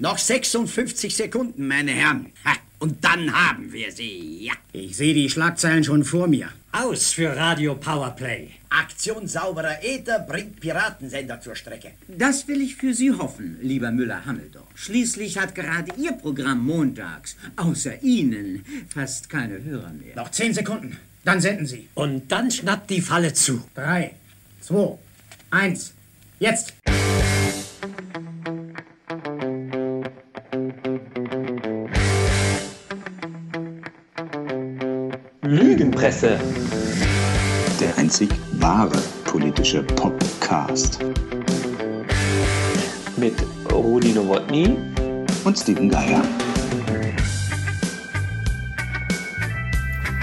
Noch 56 Sekunden, meine Herren. Ha, und dann haben wir sie. Ja. Ich sehe die Schlagzeilen schon vor mir. Aus für Radio Powerplay. Aktion sauberer Äther bringt Piratensender zur Strecke. Das will ich für Sie hoffen, lieber Müller-Hammeldorf. Schließlich hat gerade Ihr Programm montags, außer Ihnen, fast keine Hörer mehr. Noch zehn Sekunden. Dann senden Sie. Und dann schnappt die Falle zu. Drei, zwei, eins. Jetzt. Lügenpresse. Der einzig wahre politische Podcast. Mit Rudi Nowotny und Steven Geier.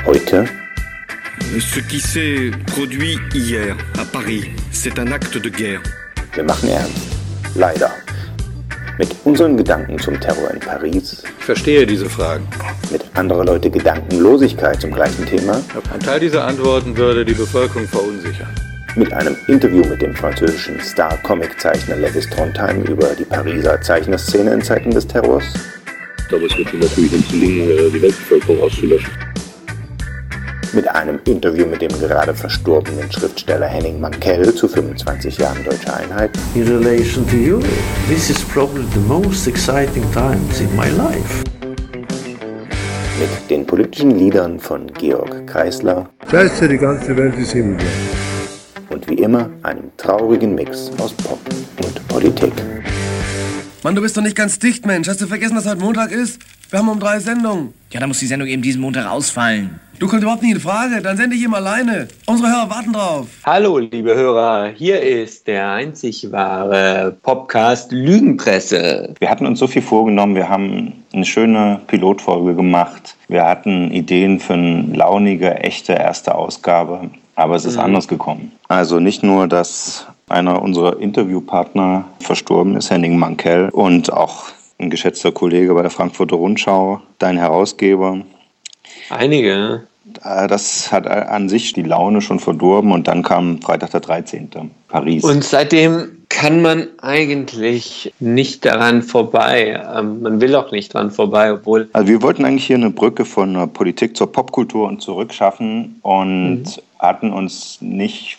Heute. Ce qui s'est produit hier à Paris, c'est un acte de guerre. Wir machen ernst. Leider. Mit unseren Gedanken zum Terror in Paris. Ich verstehe diese Fragen. Mit anderer Leute Gedankenlosigkeit zum gleichen Thema. Ein Teil dieser Antworten würde die Bevölkerung verunsichern. Mit einem Interview mit dem französischen Star-Comic-Zeichner Levis Trondheim über die Pariser Zeichnerszene in Zeiten des Terrors. Aber es wird natürlich nicht gelingen, die Weltbevölkerung auszulöschen. Mit einem Interview mit dem gerade verstorbenen Schriftsteller Henning Mankell zu 25 Jahren deutscher Einheit. In relation to you, this is probably the most exciting times in my life. Mit den politischen Liedern von Georg Kreisler. Scheiße, die ganze Welt ist Himmelblau. Und wie immer einem traurigen Mix aus Pop und Politik. Mann, du bist doch nicht ganz dicht, Mensch. Hast du vergessen, dass heute Montag ist? Wir haben um drei Sendungen. Ja, dann muss die Sendung eben diesen Montag ausfallen. Du kommst überhaupt nicht in Frage. Dann sende ich ihm alleine. Unsere Hörer warten drauf. Hallo, liebe Hörer. Hier ist der einzig wahre Podcast Lügenpresse. Wir hatten uns so viel vorgenommen. Wir haben eine schöne Pilotfolge gemacht. Wir hatten Ideen für eine launige, echte erste Ausgabe. Aber es ist mhm. anders gekommen. Also nicht nur, dass einer unserer Interviewpartner verstorben ist, Henning Mankell, und auch ein geschätzter Kollege bei der Frankfurter Rundschau, dein Herausgeber. Einige. Das hat an sich die Laune schon verdorben und dann kam Freitag der 13. Paris. Und seitdem kann man eigentlich nicht daran vorbei. Ähm, man will auch nicht daran vorbei, obwohl. Also wir wollten eigentlich hier eine Brücke von Politik zur Popkultur und zurückschaffen und mhm. hatten uns nicht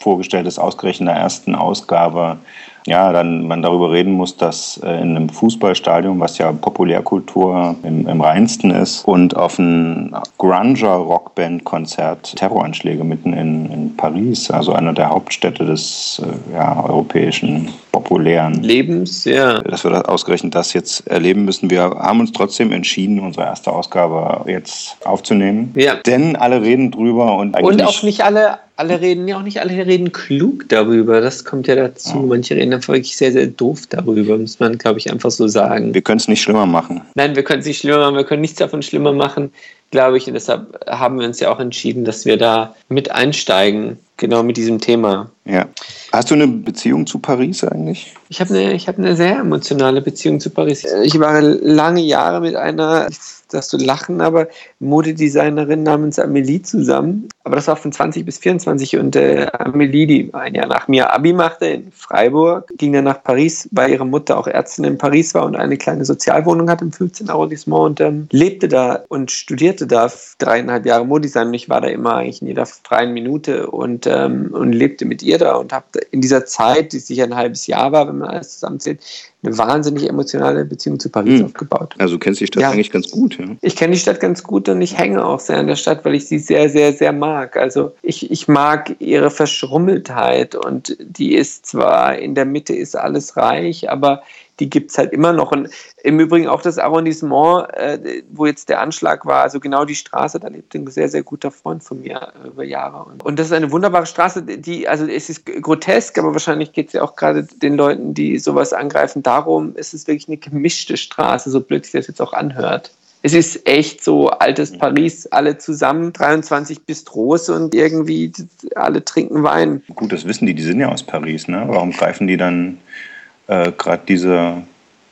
vorgestellt, dass ausgerechnet in der ersten Ausgabe ja, dann man darüber reden muss, dass äh, in einem Fußballstadion, was ja Populärkultur im, im reinsten ist, und auf ein Grunger-Rockband-Konzert Terroranschläge mitten in, in Paris, also einer der Hauptstädte des äh, ja, europäischen populären Lebens, ja. Dass wir das ausgerechnet das jetzt erleben müssen. Wir haben uns trotzdem entschieden, unsere erste Ausgabe jetzt aufzunehmen. Ja. Denn alle reden drüber und eigentlich. Und auch nicht alle alle reden, ja auch nicht alle reden klug darüber. Das kommt ja dazu. Manche reden einfach wirklich sehr, sehr doof darüber, muss man, glaube ich, einfach so sagen. Wir können es nicht schlimmer machen. Nein, wir können es nicht schlimmer machen, wir können nichts davon schlimmer machen, glaube ich. Und deshalb haben wir uns ja auch entschieden, dass wir da mit einsteigen, genau mit diesem Thema. Ja. Hast du eine Beziehung zu Paris eigentlich? Ich habe eine, hab eine sehr emotionale Beziehung zu Paris. Ich war lange Jahre mit einer, dass du lachen, aber Modedesignerin namens Amelie zusammen. Aber das war von 20 bis 24 und äh, Amelie, die ein Jahr nach mir Abi machte in Freiburg, ging dann nach Paris, weil ihre Mutter auch Ärztin in Paris war und eine kleine Sozialwohnung hat im 15. Arrondissement und ähm, lebte da und studierte da dreieinhalb Jahre Modedesign. Und ich war da immer eigentlich in jeder freien Minute und, ähm, und lebte mit ihr da und habe in dieser Zeit, die sicher ein halbes Jahr war, wenn man alles zusammenzählt, eine wahnsinnig emotionale Beziehung zu Paris hm. aufgebaut. Also du kennst die Stadt ja. eigentlich ganz gut, ja? Ich kenne die Stadt ganz gut und ich hänge auch sehr an der Stadt, weil ich sie sehr, sehr, sehr mag. Also ich, ich mag ihre Verschrummeltheit und die ist zwar in der Mitte ist alles reich, aber die gibt es halt immer noch. Und im Übrigen auch das Arrondissement, äh, wo jetzt der Anschlag war, also genau die Straße, da lebt ein sehr, sehr guter Freund von mir äh, über Jahre. Und, und das ist eine wunderbare Straße, die, also es ist grotesk, aber wahrscheinlich geht es ja auch gerade den Leuten, die sowas angreifen, darum, ist es wirklich eine gemischte Straße, so blöd sich das jetzt auch anhört. Es ist echt so altes Paris, alle zusammen, 23 Bistros und irgendwie alle trinken Wein. Gut, das wissen die, die sind ja aus Paris, ne? Warum greifen die dann äh, gerade diese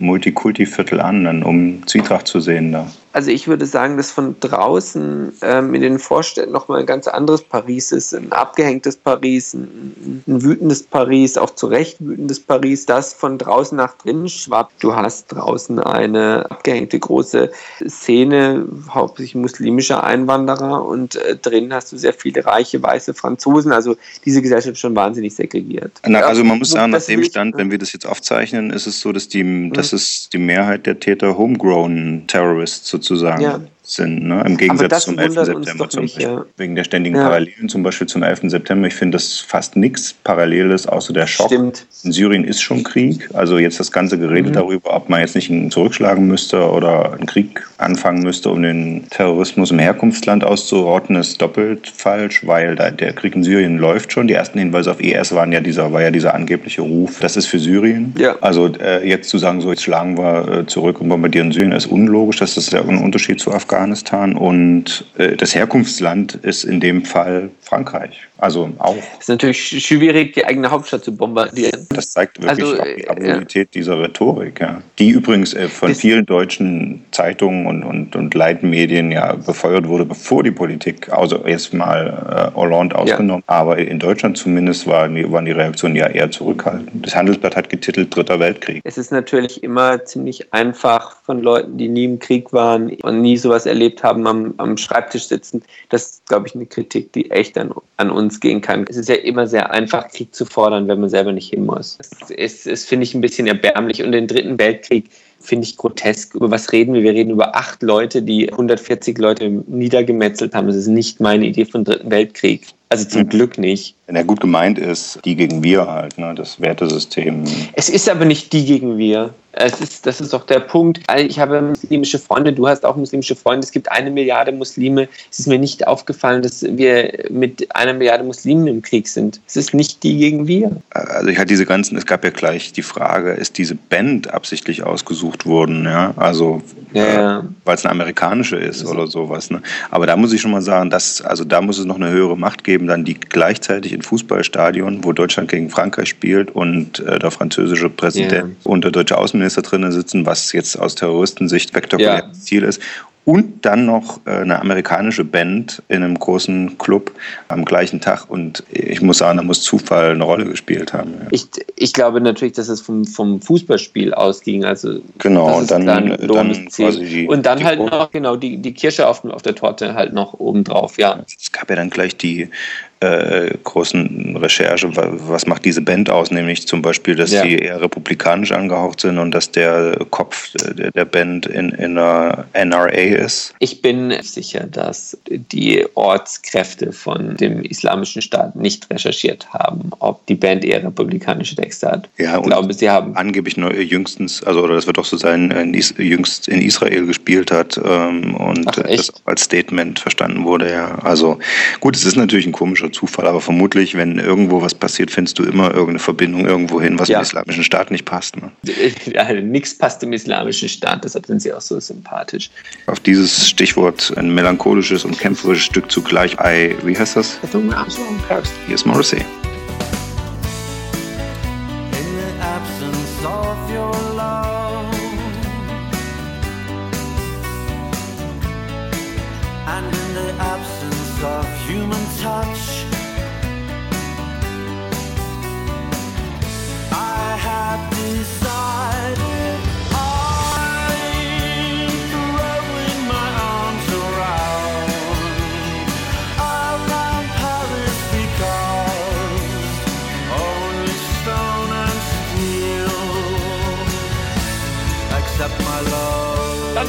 Multikulti-Viertel an, dann, um Zwietracht zu sehen da. Also ich würde sagen, dass von draußen ähm, in den Vorstädten nochmal ein ganz anderes Paris ist. Ein abgehängtes Paris, ein, ein, wütendes Paris, auch zu Recht wütendes Paris, das von draußen nach drinnen schwappt. Du hast draußen eine abgehängte große Szene, hauptsächlich muslimischer Einwanderer und äh, drin hast du sehr viele reiche weiße Franzosen. Also diese Gesellschaft ist schon wahnsinnig segregiert. Na, also man muss sagen, nach dem Stand, wenn wir das jetzt aufzeichnen, ist es so, dass die, mhm. Es die Mehrheit der Täter homegrown Terrorists sozusagen ja. Sind, ne? im Gegensatz zum 11. September zum Beispiel. Ja. Wegen der ständigen ja. Parallelen zum Beispiel zum 11. September. Ich finde, das fast nichts Paralleles, außer der Schock. Stimmt. In Syrien ist schon Krieg. Also jetzt das ganze Gerede mhm. darüber, ob man jetzt nicht zurückschlagen müsste oder einen Krieg anfangen müsste, um den Terrorismus im Herkunftsland auszurotten, ist doppelt falsch, weil der Krieg in Syrien läuft schon. Die ersten Hinweise auf IS waren ja dieser, war ja dieser angebliche Ruf, das ist für Syrien. Ja. Also äh, jetzt zu sagen, so jetzt schlagen wir äh, zurück und bombardieren Syrien, ist unlogisch. Das ist ja ein Unterschied zu Afghanistan. Und äh, das Herkunftsland ist in dem Fall Frankreich. Also auch. Es ist natürlich schwierig, die eigene Hauptstadt zu bombardieren. Das zeigt wirklich also, auch die Absurdität ja. dieser Rhetorik, ja. Die übrigens äh, von das vielen deutschen Zeitungen und, und, und Leitmedien ja befeuert wurde, bevor die Politik, also erstmal äh, Hollande ausgenommen, ja. aber in Deutschland zumindest waren die, waren die Reaktionen ja eher zurückhaltend. Das Handelsblatt hat getitelt Dritter Weltkrieg. Es ist natürlich immer ziemlich einfach von Leuten, die nie im Krieg waren und nie sowas erlebt haben, am, am Schreibtisch sitzen. Das ist, glaube ich, eine Kritik, die echt an, an uns gehen kann. Es ist ja immer sehr einfach, Krieg zu fordern, wenn man selber nicht hin muss. Das ist, ist finde ich, ein bisschen erbärmlich. Und den Dritten Weltkrieg finde ich grotesk. Über was reden wir? Wir reden über acht Leute, die 140 Leute niedergemetzelt haben. Das ist nicht meine Idee von Dritten Weltkrieg. Also zum mhm. Glück nicht. Wenn er gut gemeint ist, die gegen wir halt, ne, das Wertesystem. Es ist aber nicht die gegen wir. Es ist, das ist doch der Punkt. Ich habe muslimische Freunde, du hast auch muslimische Freunde. Es gibt eine Milliarde Muslime. Es ist mir nicht aufgefallen, dass wir mit einer Milliarde Muslimen im Krieg sind. Es ist nicht die gegen wir. Also ich hatte diese ganzen, es gab ja gleich die Frage, ist diese Band absichtlich ausgesucht worden? Ja, also ja, äh, weil es eine amerikanische ist oder sowas. Ne? Aber da muss ich schon mal sagen, dass, also da muss es noch eine höhere Macht geben, dann die gleichzeitig in Fußballstadion, wo Deutschland gegen Frankreich spielt und äh, der französische Präsident yeah. und der deutsche Außenminister drinnen sitzen, was jetzt aus Terroristensicht spektakuläres ja. Ziel ist und dann noch äh, eine amerikanische Band in einem großen Club am gleichen Tag. Und ich muss sagen, da muss Zufall eine Rolle gespielt haben. Ja. Ich, ich glaube natürlich, dass es vom, vom Fußballspiel ausging. Also genau, und dann, dann, dann quasi und dann halt noch genau die, die Kirsche auf, auf der Torte halt noch obendrauf, ja. Es gab ja dann gleich die äh, großen Recherche, was macht diese Band aus, nämlich zum Beispiel, dass ja. sie eher republikanisch angehaucht sind und dass der Kopf der, der Band in, in einer NRA ist. Ich bin sicher, dass die Ortskräfte von dem Islamischen Staat nicht recherchiert haben, ob die Band eher republikanische Texte hat. Ja, ich glaube, sie haben angeblich nur jüngstens, also oder das wird doch so sein, in Is jüngst in Israel gespielt hat ähm, und Ach, das als Statement verstanden wurde. Ja, also gut, es ist natürlich ein komischer Zufall, aber vermutlich, wenn irgendwo was passiert, findest du immer irgendeine Verbindung irgendwo hin, was ja. im Islamischen Staat nicht passt. Ne? Ja, nichts passt im Islamischen Staat, deshalb sind sie auch so sympathisch. Auf dieses Stichwort ein melancholisches und kämpferisches Stück zugleich, I, wie heißt das? Hier ist Morrissey.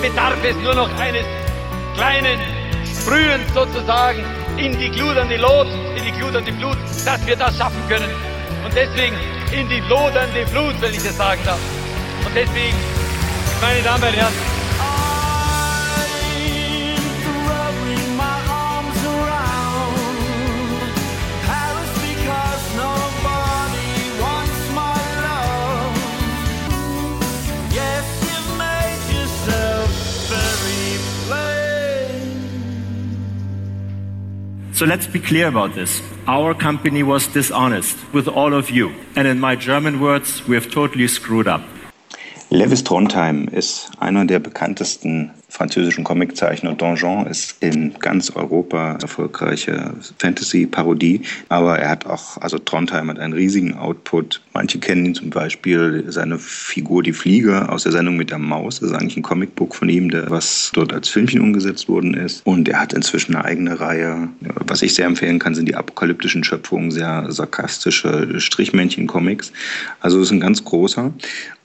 Bedarf es nur noch eines kleinen Sprühens sozusagen in die gludernde Lot, in die gludernde Blut, dass wir das schaffen können. Und deswegen in die lodernde Blut, wenn ich das sagen darf. Und deswegen, meine Damen und Herren, So let's be clear about this. Our company was dishonest with all of you. And in my German words, we have totally screwed up. Lewis Trondheim ist einer der bekanntesten französischen Comiczeichner. Donjon ist in ganz Europa erfolgreiche Fantasy-Parodie, aber er hat auch, also Trondheim hat einen riesigen Output. Manche kennen ihn zum Beispiel, seine Figur Die Flieger aus der Sendung mit der Maus. Das ist eigentlich ein Comicbook von ihm, der, was dort als Filmchen umgesetzt worden ist. Und er hat inzwischen eine eigene Reihe. Was ich sehr empfehlen kann, sind die apokalyptischen Schöpfungen, sehr sarkastische Strichmännchen-Comics. Also es ist ein ganz großer.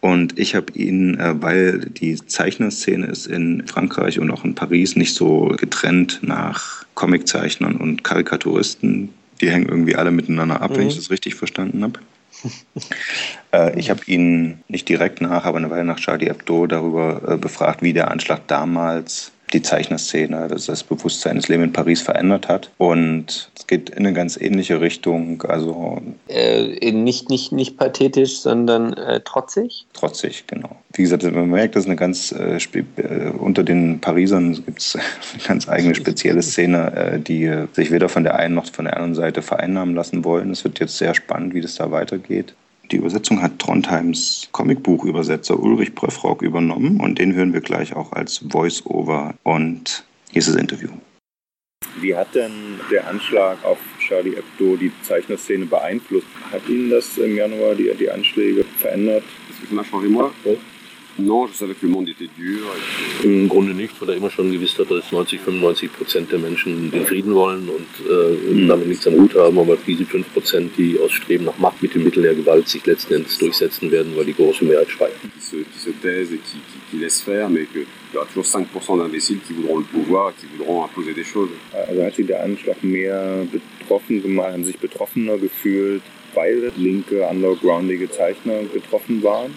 Und ich habe ihn, äh, weil die Zeichnerszene ist in Frankreich und auch in Paris nicht so getrennt nach Comiczeichnern und Karikaturisten. Die hängen irgendwie alle miteinander ab, mhm. wenn ich das richtig verstanden habe. äh, ich habe ihn nicht direkt nach, aber eine Weile nach Charlie Hebdo darüber äh, befragt, wie der Anschlag damals die Zeichnerszene, das, das Bewusstsein des Lebens in Paris verändert hat. Und es geht in eine ganz ähnliche Richtung. Also äh, nicht, nicht, nicht pathetisch, sondern äh, trotzig? Trotzig, genau. Wie gesagt, man merkt, dass eine ganz äh, äh unter den Parisern gibt es eine ganz eigene spezielle Szene, äh, die äh, sich weder von der einen noch von der anderen Seite vereinnahmen lassen wollen. Es wird jetzt sehr spannend, wie das da weitergeht. Die Übersetzung hat Trondheims Comicbuchübersetzer Ulrich Pröfrock übernommen und den hören wir gleich auch als Voice-Over. Und hier ist das Interview. Wie hat denn der Anschlag auf Charlie Hebdo die Zeichnerszene beeinflusst? Hat Ihnen das im Januar die, die Anschläge verändert? Das m'a changé moi. Non, je savais que le monde était dur. Im Grunde nicht, weil er immer schon gewusst hat, dass 90, 95 Prozent der Menschen den Frieden wollen und äh, mhm. damit nichts am Hut haben, aber diese 5 Prozent, die aus Streben nach Macht mit den Mitteln der Gewalt sich letzten Endes durchsetzen werden, weil die große Mehrheit schweigt. Qui se, qui se taisent et qui, qui, qui laissent faire, mais qu'il y aura toujours 5% d'imbéciles qui voudront le pouvoir, qui voudront imposer des choses. Also hat sie der Anschlag mehr betroffen gemacht, haben sich betroffener gefühlt, weil linke, undergroundige Zeichner getroffen waren?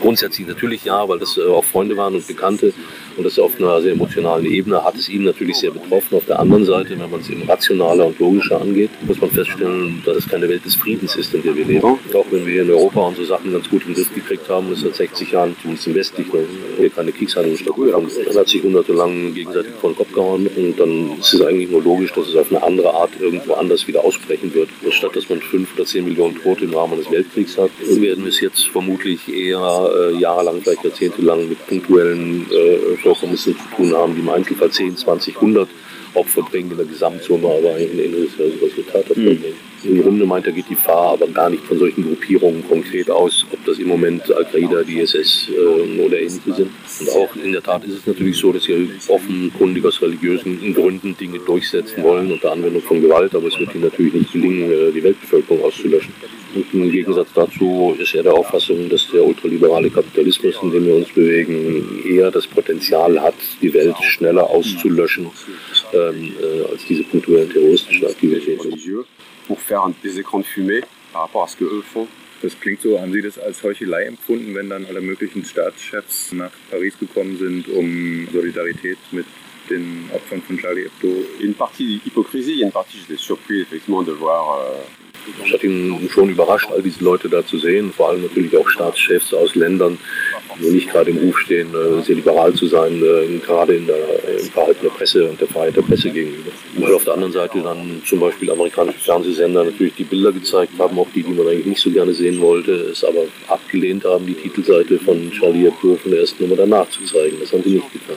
Grundsätzlich natürlich ja, weil das äh, auch Freunde waren und Bekannte und das auf einer sehr emotionalen Ebene hat es ihn natürlich sehr betroffen. Auf der anderen Seite, wenn man es eben rationaler und logischer angeht, muss man feststellen, dass es keine Welt des Friedens ist, in der wir leben. Auch wenn wir in Europa unsere Sachen ganz gut im Griff gekriegt haben, ist seit 60 Jahren, zumindest im westlichen, hier keine Kriegshandlung stattgefunden. Dann hat sich monatelang gegenseitig vor den Kopf gehauen und dann ist es eigentlich nur logisch, dass es auf eine andere Art irgendwo anders wieder ausbrechen wird. Statt dass man fünf oder zehn Millionen Tote im Rahmen des Weltkriegs hat, werden es jetzt vermutlich eher äh, jahrelang, vielleicht jahrzehntelang mit punktuellen äh, Vorkommnissen zu tun haben, die im Einzelfall 10, 20, 100 Opfer bringen in der Gesamtsumme, aber eigentlich ein inneres Resultat davon mhm. Im Grunde meint er, geht die Gefahr aber gar nicht von solchen Gruppierungen konkret aus, ob das im Moment Al-Qaida, die ISS äh, oder ähnliche sind. Und auch in der Tat ist es natürlich so, dass sie offenkundig aus religiösen Gründen Dinge durchsetzen wollen unter Anwendung von Gewalt, aber es wird ihnen natürlich nicht gelingen, äh, die Weltbevölkerung auszulöschen. Und im Gegensatz dazu ist er der Auffassung, dass der ultraliberale Kapitalismus, in dem wir uns bewegen, eher das Potenzial hat, die Welt schneller auszulöschen ähm, äh, als diese punktuellen terroristischen Aktivitäten pour faire des écrans de fumée par rapport à ce qu'eux font. Das klingt so, haben Sie das als Heuchelei empfunden, wenn dann alle möglichen Staatschefs nach Paris gekommen sind, um Solidarität mit den Opfern von Charlie Hebdo? Une partie d'hypocrisie, une partie, j'étais surpris effectivement de voir euh, Es hat ihn schon überrascht, all diese Leute da zu sehen, vor allem natürlich auch Staatschefs aus Ländern, die nicht gerade im Ruf stehen, äh, sehr liberal zu sein, äh, gerade in der, im Verhalten der Presse und der Freiheit der Presse gegenüber. Weil auf der anderen Seite dann zum Beispiel amerikanische Fernsehsender natürlich die Bilder gezeigt haben, auch die, die man eigentlich nicht so gerne sehen wollte, es aber abgelehnt haben, die Titelseite von Charlie Hebdo von der ersten Nummer danach zu zeigen. Das haben sie nicht getan.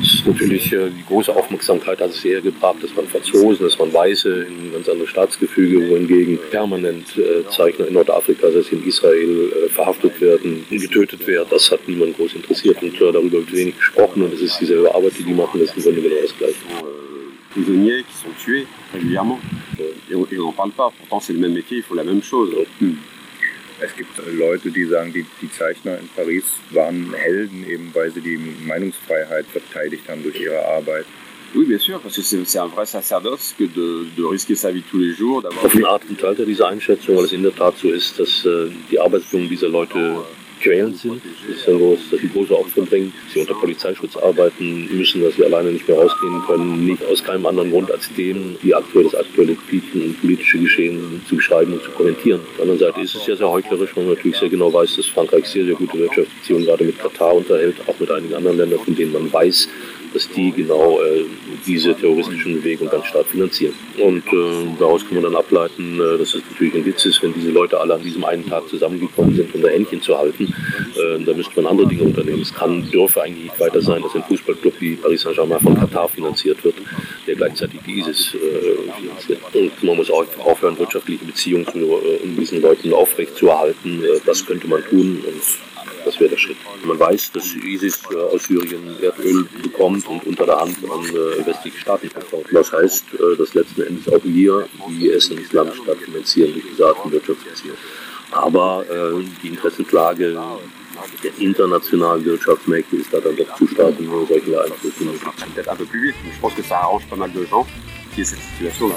Ist natürlich äh, die große Aufmerksamkeit hat es eher gebracht, dass man Franzosen, dass man Weiße in ganz andere Staatsgefüge, wohingegen permanent äh, Zeichner in Nordafrika, das heißt in Israel, äh, verhaftet werden, getötet werden. Das hat niemand groß interessiert und darüber wird wenig gesprochen und es ist dieselbe Arbeit, die die machen, das ist im Grunde genau das Gleiche. Prisonniers qui sont tués régulièrement. Et on n'en parle pas, pourtant c'est le même métier, ils font la même chose. Hm. Leute, die sagen, die, die Zeichner in Paris waren Helden, eben weil sie die Meinungsfreiheit verteidigt haben durch ihre Arbeit. Oui, bien sûr, parce que c'est un vrai sacerdoce que de, de risquer sa vie tous les jours. Auf eine Art teilt er diese Einschätzung, weil es in der Tat so ist, dass äh, die Arbeitsbedingungen dieser Leute quälend sind. Das ist ein dass große Opfer bringen, sie unter Polizeischutz arbeiten müssen, dass sie alleine nicht mehr rausgehen können, nicht aus keinem anderen Grund als dem, die aktuell das aktuelle politische Geschehen zu beschreiben und zu kommentieren. Auf der anderen Seite ist es ja sehr heuchlerisch, weil man natürlich sehr genau weiß, dass Frankreich sehr, sehr gute Wirtschaftsbeziehungen gerade mit Katar unterhält, auch mit einigen anderen Ländern, von denen man weiß, dass die genau äh, diese terroristischen Bewegungen ganz stark finanzieren. Und äh, daraus kann man dann ableiten, äh, dass es natürlich ein Witz ist, wenn diese Leute alle an diesem einen Tag zusammengekommen sind, um da Händchen zu halten. Äh, da müsste man andere Dinge unternehmen. Es kann, dürfe eigentlich nicht weiter sein, dass ein Fußballclub wie Paris Saint-Germain von Katar finanziert wird, der gleichzeitig die ISIS äh, finanziert. Und man muss auch aufhören, wirtschaftliche Beziehungen zu äh, diesen Leuten aufrechtzuerhalten. Äh, das könnte man tun. Und das wäre der Schritt. Man weiß, dass ISIS aus Syrien Erdöl bekommt und unter der Hand an westliche Staaten verkauft. Das heißt, äh, dass letzten Endes auch wir die IS in Islamisch Staat finanzieren durch diese Art von Wirtschaftsbeziehung. Aber äh, die Interessenslage der internationalen Wirtschaftsmärkte ist da dann doch zu stark, um solche Einflüsse möglich je pense que ça arrange pas mal de gens qui est cette situation-là.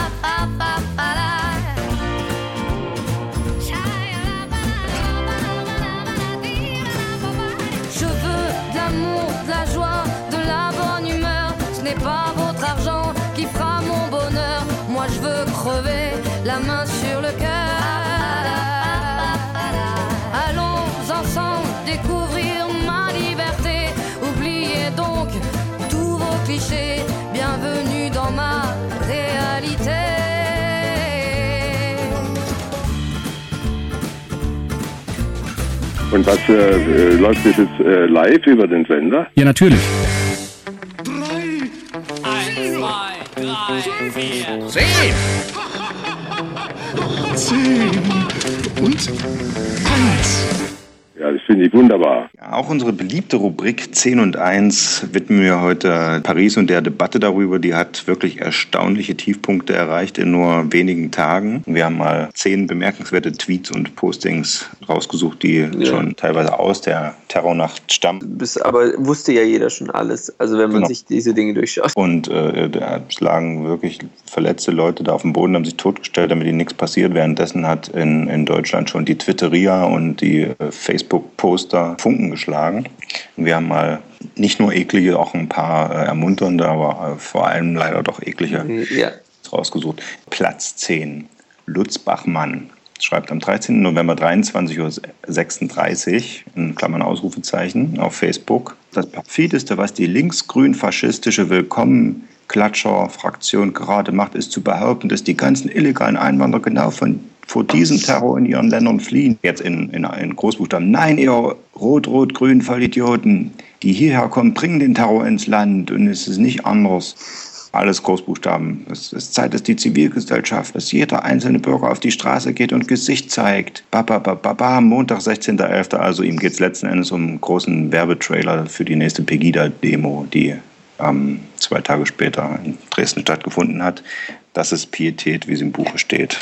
Crever la main sur le cœur. Allons ensemble découvrir ma liberté. Oubliez donc tous vos clichés. Bienvenue dans ma réalité. Und was äh, läuft das jetzt äh, live über den Sender? Ja, natürlich. Zehn! Zehn und eins. Finde ich wunderbar. Ja, auch unsere beliebte Rubrik 10 und 1 widmen wir heute Paris und der Debatte darüber. Die hat wirklich erstaunliche Tiefpunkte erreicht in nur wenigen Tagen. Wir haben mal zehn bemerkenswerte Tweets und Postings rausgesucht, die ja. schon teilweise aus der Terrornacht stammen. Bis, aber wusste ja jeder schon alles, also wenn man Genau. sich diese Dinge durchschaut. Und äh, da lagen wirklich verletzte Leute da auf dem Boden, haben sich totgestellt, damit ihnen nichts passiert. Währenddessen hat in, in Deutschland schon die Twitteria und die äh, Facebook-Poster Funken geschlagen. Wir haben mal nicht nur eklige, auch ein paar äh, ermunternde, aber äh, vor allem leider doch eklige Ja. rausgesucht. Platz 10. Lutz Bachmann schreibt am 13. November 23.36 Uhr, in Klammern Ausrufezeichen, auf Facebook. Das perfideste, was die linksgrün-faschistische Willkommen-Klatscher-Fraktion gerade macht, ist zu behaupten, dass die ganzen illegalen Einwanderer genau von vor diesem Terror in ihren Ländern fliehen. Jetzt in, in, in Großbuchstaben. Nein, ihr rot-rot-grünen Vollidioten, die hierher kommen, bringen den Terror ins Land und es ist nicht anders. Alles Großbuchstaben. Es ist Zeit, dass die Zivilgesellschaft, dass jeder einzelne Bürger auf die Straße geht und Gesicht zeigt. Baba, baba, baba, Montag, 16.11. Also ihm geht es letzten Endes um einen großen Werbetrailer für die nächste Pegida-Demo, die ähm, zwei Tage später in Dresden stattgefunden hat. Das ist Pietät, wie es im Buche steht.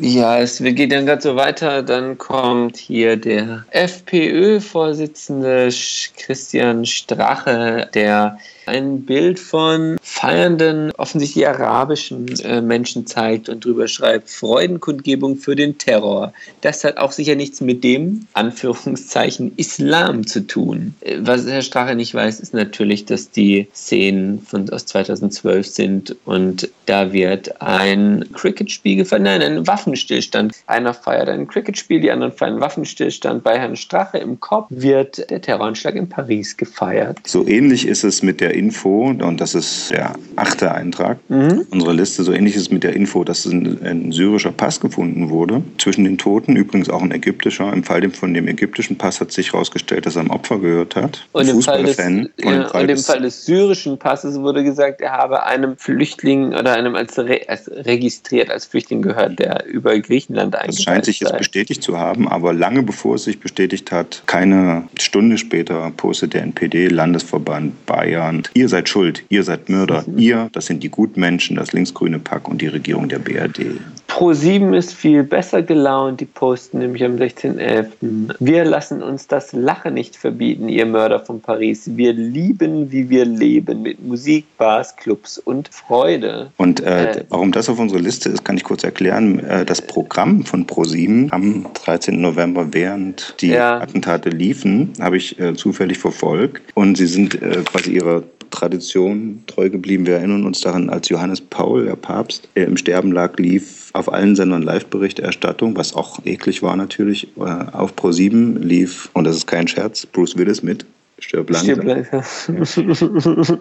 Ja, es geht dann gerade so weiter. Dann kommt hier der FPÖ-Vorsitzende Christian Strache, der ein Bild von feiernden, offensichtlich arabischen äh, Menschen zeigt und drüber schreibt, Freudenkundgebung für den Terror. Das hat auch sicher nichts mit dem, Anführungszeichen, Islam zu tun. Äh, Was Herr Strache nicht weiß, ist natürlich, dass die Szenen von, aus 2012 sind und da wird ein Cricket-Spiel gefeiert, nein, ein Waffenstillstand. Einer feiert ein Cricket-Spiel, die anderen feiern einen Waffenstillstand. Bei Herrn Strache im Kopf wird der Terroranschlag in Paris gefeiert. So ähnlich ist es mit der Info, und das ist der achte Eintrag, Mhm. unsere Liste, so ähnlich ist mit der Info, dass ein, ein syrischer Pass gefunden wurde zwischen den Toten, übrigens auch ein ägyptischer. Im Fall von dem ägyptischen Pass hat sich herausgestellt, dass er am Opfer gehört hat. Und im, Fall des. Und ja, im Fall und im des- Fall des syrischen Passes wurde gesagt, er habe einem Flüchtling oder einem als, re, als registriert als Flüchtling gehört, der über Griechenland Das eingereist scheint sich jetzt bestätigt zu haben, aber lange bevor es sich bestätigt hat, keine Stunde später postet der NPD-Landesverband Bayern, ihr seid schuld, ihr seid Mörder, Mhm. ihr, das sind die Gutmenschen, das linksgrüne Pack und die Regierung der BRD. Pro7 ist viel besser gelaunt, die posten nämlich am 16.11. Wir lassen uns das Lachen nicht verbieten, ihr Mörder von Paris. Wir lieben, wie wir leben, mit Musik, Bars, Clubs und Freude. Und äh, Äh. warum das auf unserer Liste ist, kann ich kurz erklären. Äh, das Programm von ProSieben am 13. November, während die Ja. Attentate liefen, habe ich äh, zufällig verfolgt. Und sie sind äh, quasi ihrer Tradition treu geblieben. Wir erinnern uns daran, als Johannes Paul, der Papst, der im Sterben lag, lief auf allen Sendern Live-Berichterstattung, was auch eklig war natürlich. Äh, auf ProSieben lief, und das ist kein Scherz, Bruce Willis mit. Stirb langsam. Stirb langsam.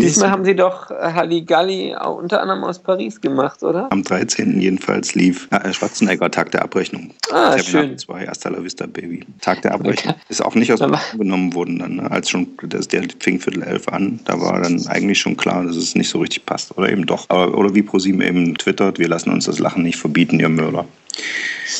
Diesmal haben sie doch äh, Halligalli unter anderem aus Paris gemacht, oder? Am 13. jedenfalls lief äh, Schwarzenegger Tag der Abrechnung. Ah, Terminator schön. 2, Hasta la Vista Baby. Tag der Abrechnung. Ist auch nicht aus dem genommen worden dann, ne? als schon, das, der fing Viertel elf an. Da war dann eigentlich schon klar, dass es nicht so richtig passt. Oder eben doch. Aber, oder wie ProSieben eben twittert, wir lassen uns das Lachen nicht verbieten, ihr Mörder.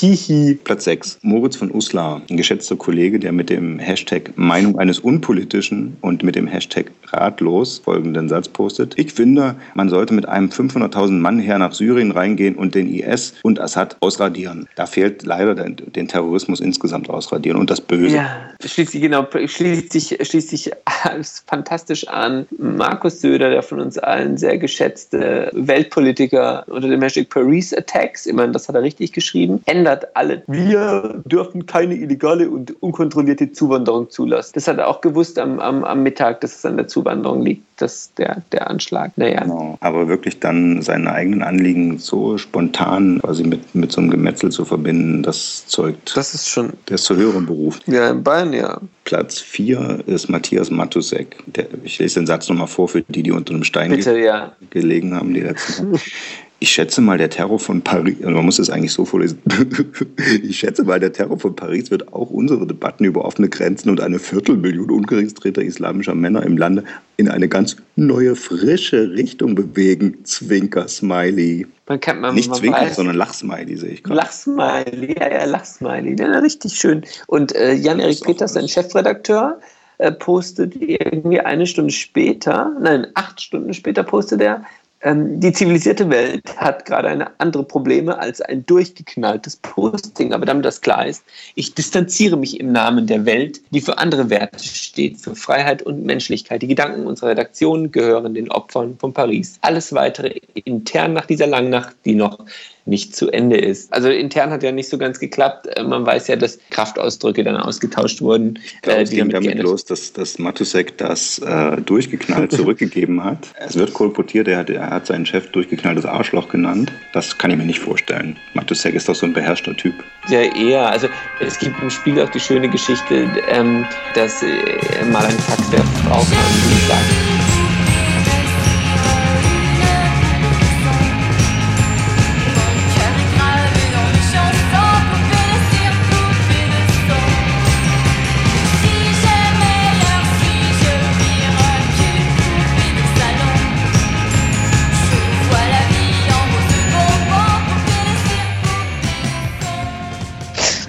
Hihi. Platz 6. Moritz von Uslar, ein geschätzter Kollege, der mit dem Hashtag Meinung eines Unpolitischen und mit dem Hashtag Ratlos folgenden Satz postet. Ich finde, man sollte mit einem 500.000 Mann Heer nach Syrien reingehen und den IS und Assad ausradieren. Da fehlt leider den, den Terrorismus insgesamt ausradieren und das Böse. Ja, schließt sich, genau, schließt sich, schließt sich fantastisch an. Markus Söder, der von uns allen sehr geschätzte Weltpolitiker unter dem Hashtag Paris Attacks, immerhin, das hat er richtig geschrieben, ändert alle. Wir dürfen keine illegale und unkontrollierte Zuwanderung zulassen. Das hat er auch gewusst am, am, am Mittag, dass es an der Zuwanderung liegt, dass der, der Anschlag. Naja. Genau. Aber wirklich dann seine eigenen Anliegen so spontan quasi mit, mit so einem Gemetzel zu verbinden, das zeugt. Das ist schon. Der ist zu höherem Beruf. Ja, in Bayern, ja. Platz 4 ist Matthias Matusek. Der, ich lese den Satz nochmal vor für die, die unter einem Stein Bitte, ge ja. gelegen haben die letzten. Ich schätze mal, der Terror von Paris, man muss es eigentlich so vorlesen. Ich schätze mal, der Terror von Paris wird auch unsere Debatten über offene Grenzen und eine Viertelmillion ungeregistrierter islamischer Männer im Lande in eine ganz neue, frische Richtung bewegen. Zwinker, Smiley. Man kann, man, Nicht man Zwinker, weiß- sondern Lachsmiley sehe ich gerade. Lachsmiley, ja, ja, Lachsmiley, ja, richtig schön. Und äh, Jan-Erik Peters, sein Chefredakteur, äh, postet irgendwie eine Stunde später, nein, acht Stunden später postet er, die zivilisierte Welt hat gerade eine andere Probleme als ein durchgeknalltes Posting. Aber damit das klar ist, ich distanziere mich im Namen der Welt, die für andere Werte steht, für Freiheit und Menschlichkeit. Die Gedanken unserer Redaktion gehören den Opfern von Paris. Alles weitere intern nach dieser Langnacht, die noch nicht zu Ende ist. Also intern hat ja nicht so ganz geklappt. Äh, Man weiß ja, dass Kraftausdrücke dann ausgetauscht wurden. Ich glaube, äh, es ging damit los, dass, dass Matusek das äh, durchgeknallt zurückgegeben hat. Es wird kolportiert, er hat, er hat seinen Chef durchgeknalltes Arschloch genannt. Das kann ich mir nicht vorstellen. Matusek ist doch so ein beherrschter Typ. Ja, eher. Also es gibt im Spiel auch die schöne Geschichte, ähm, dass äh, mal ein Fax der Frau kam, die sagt,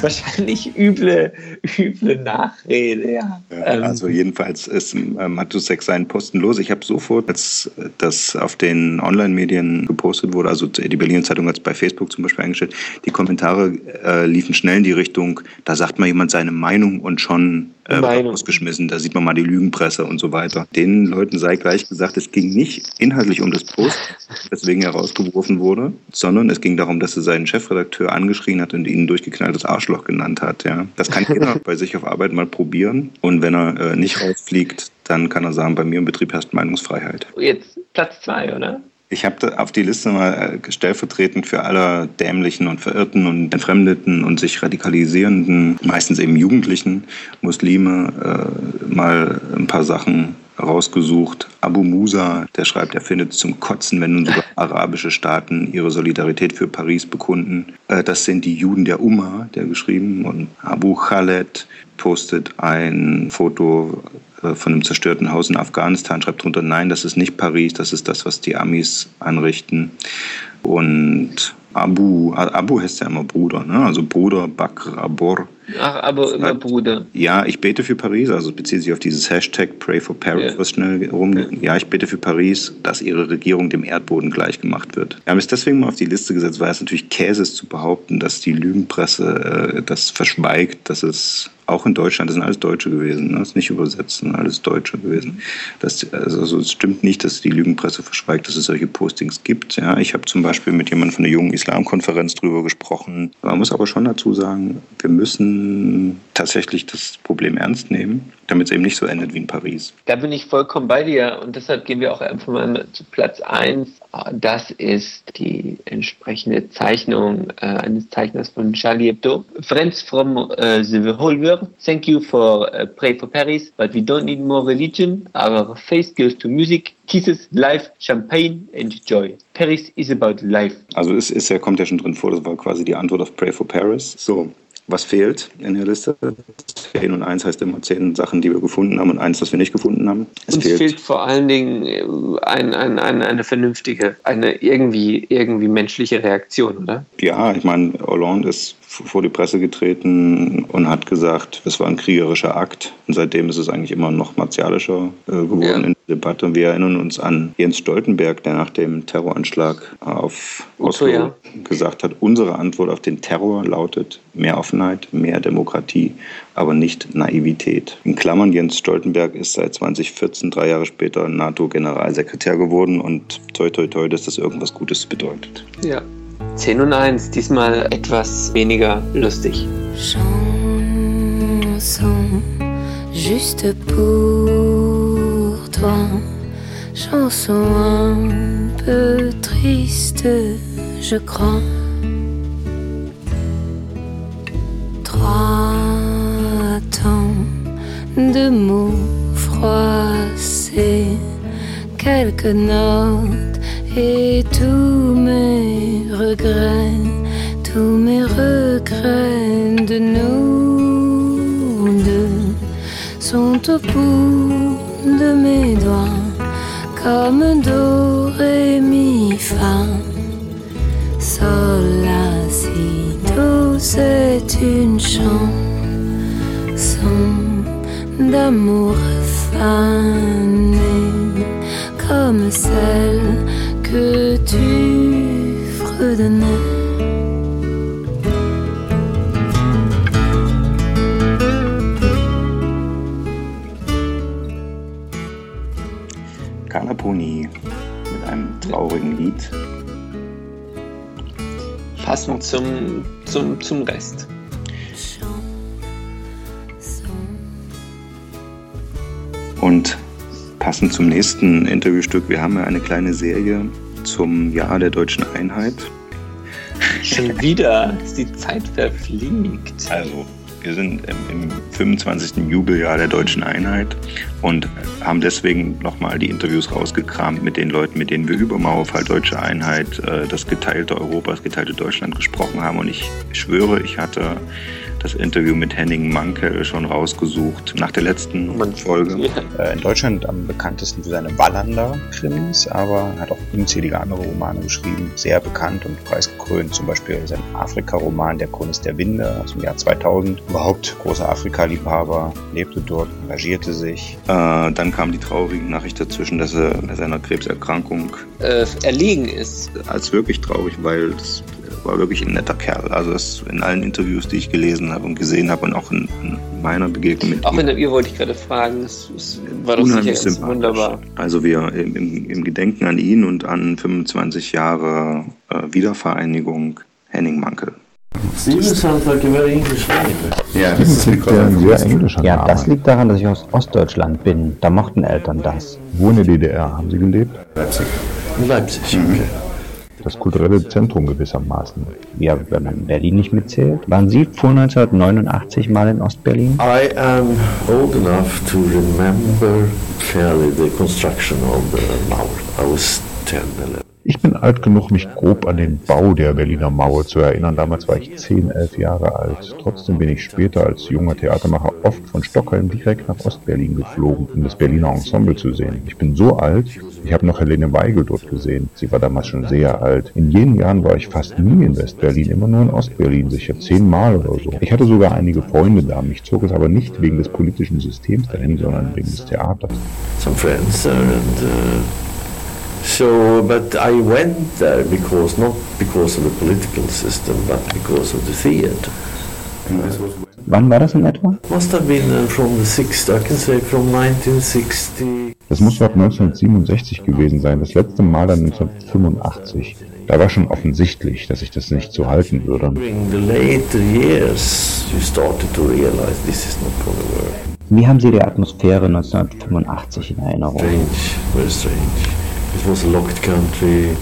wahrscheinlich üble, üble Nachrede, ja. Ähm, Also jedenfalls ist Matusek seinen Posten los. Ich habe sofort, als das auf den Online-Medien gepostet wurde, also die Berliner Zeitung hat es bei Facebook zum Beispiel eingestellt, die Kommentare äh, liefen schnell in die Richtung, da sagt mal jemand seine Meinung und schon äh, rausgeschmissen, da sieht man mal die Lügenpresse und so weiter. Den Leuten sei gleich gesagt, es ging nicht inhaltlich um das Post, weswegen er rausgeworfen wurde, sondern es ging darum, dass er seinen Chefredakteur angeschrien hat und ihn durchgeknalltes Arschloch genannt hat. Ja. Das kann jeder bei sich auf Arbeit mal probieren und wenn er äh, nicht rausfliegt, dann kann er sagen, bei mir im Betrieb herrscht Meinungsfreiheit. jetzt Platz zwei, oder? Ich habe auf die Liste mal äh, stellvertretend für alle dämlichen und verirrten und entfremdeten und sich radikalisierenden, meistens eben Jugendlichen, Muslime, äh, mal ein paar Sachen rausgesucht. Abu Musa, der schreibt, er findet zum Kotzen, wenn nun sogar arabische Staaten ihre Solidarität für Paris bekunden. Äh, das sind die Juden der Umma, der geschrieben. Und Abu Khaled postet ein Foto von einem zerstörten Haus in Afghanistan, schreibt drunter, nein, das ist nicht Paris, das ist das, was die Amis anrichten. Und Abu, Abu heißt ja immer Bruder, ne? also Bruder Bakr Abor. Ach, aber immer Bruder. Ja, ich bete für Paris, also bezieht sich auf dieses Hashtag Pray for Paris, ja. was schnell rumgeht. Ja. ja, ich bete für Paris, dass ihre Regierung dem Erdboden gleichgemacht wird. Wir haben es deswegen mal auf die Liste gesetzt, weil es natürlich Käse ist zu behaupten, dass die Lügenpresse äh, das verschweigt, dass es auch in Deutschland, das sind alles Deutsche gewesen, ne? das ist nicht übersetzt, sind alles Deutsche gewesen. Das, also, also es stimmt nicht, dass die Lügenpresse verschweigt, dass es solche Postings gibt. Ja, ich habe zum Beispiel mit jemandem von der jungen Islamkonferenz drüber gesprochen. Man muss aber schon dazu sagen, wir müssen tatsächlich das Problem ernst nehmen, damit es eben nicht so endet wie in Paris. Da bin ich vollkommen bei dir und deshalb gehen wir auch einfach mal zu Platz 1. Das ist die entsprechende Zeichnung äh, eines Zeichners von Charlie Hebdo. Friends from uh, the whole world, thank you for uh, Pray for Paris, but we don't need more religion. Our face goes to music, kisses, life, champagne and joy. Paris is about life. Also es ist ja, kommt ja schon drin vor, das war quasi die Antwort auf Pray for Paris. So, was fehlt in der Liste. 10 und 1 heißt immer 10 Sachen, die wir gefunden haben und 1, das wir nicht gefunden haben. Es Uns fehlt, fehlt, vor allen Dingen äh, ein, ein, ein, eine vernünftige, eine irgendwie, irgendwie menschliche Reaktion, oder? Ja, ich meine, Hollande ist vor die Presse getreten und hat gesagt, es war ein kriegerischer Akt. Und seitdem ist es eigentlich immer noch martialischer äh, geworden ja. in der Debatte. Und wir erinnern uns an Jens Stoltenberg, der nach dem Terroranschlag auf Oslo ja. gesagt hat, unsere Antwort auf den Terror lautet mehr Offenheit, mehr Demokratie, aber nicht Naivität. In Klammern, Jens Stoltenberg ist seit 2014, drei Jahre später, NATO-Generalsekretär geworden und toi toi toi, dass das irgendwas Gutes bedeutet. Ja. 10 und 1, diesmal etwas weniger lustig. Chanson juste pour toi, chanson un peu triste, je crois. Trois temps de mots froissés, quelques notes et tous mes regrets, tous mes regrets de nous deux sont au bout de mes doigts comme do, ré, mi, fa, sol, la, si, do, c'est une chanson d'amour fanée comme celle traurigen Lied. Passend zum, zum, zum Rest. Und passend zum nächsten Interviewstück, wir haben ja eine kleine Serie zum Jahr der deutschen Einheit. Schon wieder, die Zeit verfliegt. Also, wir sind im, im 25. Jubeljahr der deutschen Einheit und haben deswegen nochmal die Interviews rausgekramt mit den Leuten, mit denen wir über Mauerfall Deutsche Einheit, äh, das geteilte Europa, das geteilte Deutschland gesprochen haben. Und ich schwöre, ich hatte das Interview mit Henning Mankel schon rausgesucht nach der letzten Folge. Ja. Äh, in Deutschland am bekanntesten für seine Wallander-Krimis, aber hat auch unzählige andere Romane geschrieben, sehr bekannt und preisgekrönt. Zum Beispiel sein Afrika-Roman Der Chronist der Winde aus dem Jahr 2000. Überhaupt großer Afrika-Liebhaber, lebte dort, engagierte sich. Äh, dann kam die traurige Nachricht dazwischen, dass er bei seiner Krebserkrankung äh, erlegen ist. Als wirklich traurig, weil es war wirklich ein netter Kerl. Also das in allen Interviews, die ich gelesen habe und gesehen habe und auch in, in meiner Begegnung mit auch ihm. Auch in ihr wollte ich gerade fragen, das, das war doch sicher ganz wunderbar. Also wir im, im, Gedenken an ihn und an 25 Jahre äh, Wiedervereinigung Henning Mankel. Steven sounds like a very English name. Ja, das liegt ja ein sehr englischer Ja, das liegt daran, dass ich aus Ostdeutschland bin. Da mochten Eltern das. Wo in der DDR haben Sie gelebt? Leipzig. Leipzig, mhm. Das kulturelle Zentrum gewissermaßen. Ja, wenn man Berlin nicht mitzählt. Waren Sie vor 1989 mal in Ostberlin? I am old enough to remember fairly the construction of the Mauer. I was 10, 11. Ich bin alt genug, mich grob an den Bau der Berliner Mauer zu erinnern. Damals war ich 10, 11 Jahre alt. Trotzdem bin ich später als junger Theatermacher oft von Stockholm direkt nach Ostberlin geflogen, um das Berliner Ensemble zu sehen. Ich bin so alt, ich habe noch Helene Weigel dort gesehen. Sie war damals schon sehr alt. In jenen Jahren war ich fast nie in Westberlin, immer nur in Ostberlin, sicher zehnmal oder so. Ich hatte sogar einige Freunde da. Mich zog es aber nicht wegen des politischen Systems dahin, sondern wegen des Theaters. Some friends there and uh, so, but I went there because, not because of the political system, but because of the theater. Wann war das in etwa? Must have been uh, from the 60s, I can say from 1960. Das muss ab 1967 gewesen sein, das letzte Mal dann 1985. Da war schon offensichtlich, dass ich das nicht so halten würde. During the later years, you started to realize this is not going to work. Wie haben Sie die Atmosphäre 1985 in Erinnerung? Strange, very strange. It was a locked country.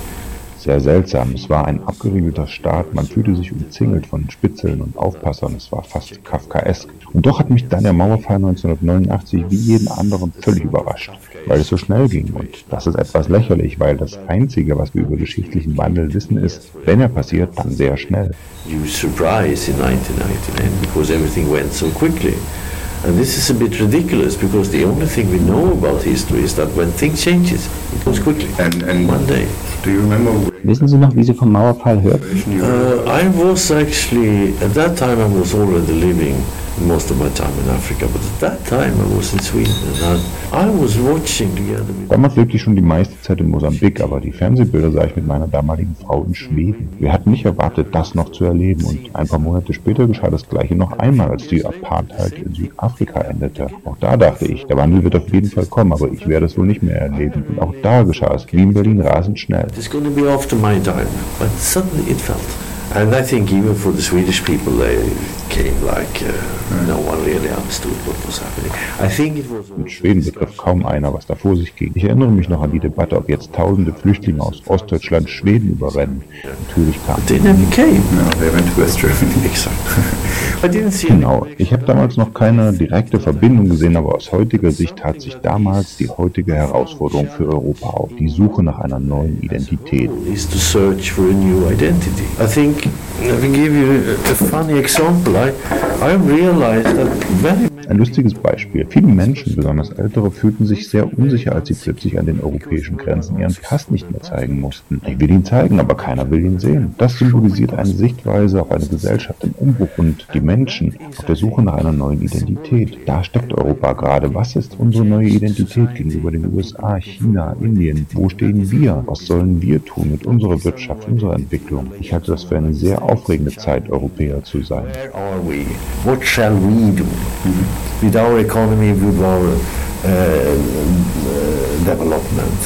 Sehr seltsam. Es war ein abgeriegelter Staat. Man fühlte sich umzingelt von Spitzeln und Aufpassern. Es war fast kafkaesk. Und doch hat mich dann der Mauerfall 1989 wie jeden anderen völlig überrascht, weil es so schnell ging. Und das ist etwas lächerlich, weil das Einzige, was wir über geschichtlichen Wandel wissen, ist, wenn er passiert, dann sehr schnell. You surprised in 1999 because everything went so quickly. And this is a bit ridiculous because the only thing we know about history is that when things changes, it goes quickly. And, and One day. do you remember Wissen Sie noch, wie Sie vom Mauerfall hörten? Uh, I was actually, at that time I was already living most of my time in Africa, but at that time I was in Sweden and I, I was watching together with Damals lebte ich schon die meiste Zeit in Mosambik, aber die Fernsehbilder sah ich mit meiner damaligen Frau in Schweden. Wir hatten nicht erwartet, das noch zu erleben und ein paar Monate später geschah das gleiche noch einmal, als die Apartheid in Südafrika endete. Auch da dachte ich, der Wandel wird auf jeden Fall kommen, aber ich werde es wohl nicht mehr erleben. Und auch da geschah es, wie in Berlin, rasend schnell. It's going to be after my time, but suddenly it felt. And I think even for the Swedish people, they came like uh, no one really understood what was happening. I think it was. In Schweden begriff kaum einer, was da vor sich ging. Ich erinnere mich noch an die Debatte, ob jetzt tausende Flüchtlinge aus Ostdeutschland Schweden überrennen. Natürlich kam They never came. No, they went to West Germany. I didn't see Genau. Ich habe damals noch keine direkte Verbindung gesehen, aber aus heutiger Sicht tat sich damals die heutige Herausforderung für Europa auf. Die Suche nach einer neuen Identität. is to search for a new identity. I think, let me give you a, a funny example. I, I realized that very Ein lustiges Beispiel. Viele Menschen, besonders Ältere, fühlten sich sehr unsicher, als sie plötzlich an den europäischen Grenzen ihren Pass nicht mehr zeigen mussten. Ich will ihn zeigen, aber keiner will ihn sehen. Das symbolisiert eine Sichtweise auf eine Gesellschaft im Umbruch und die Menschen auf der Suche nach einer neuen Identität. Da steckt Europa gerade. Was ist unsere neue Identität gegenüber den USA, China, Indien? Wo stehen wir? Was sollen wir tun mit unserer Wirtschaft, unserer Entwicklung? Ich halte das für eine sehr aufregende Zeit, Europäer zu sein. Where are we? What shall we do with our economy, with our uh, uh, development?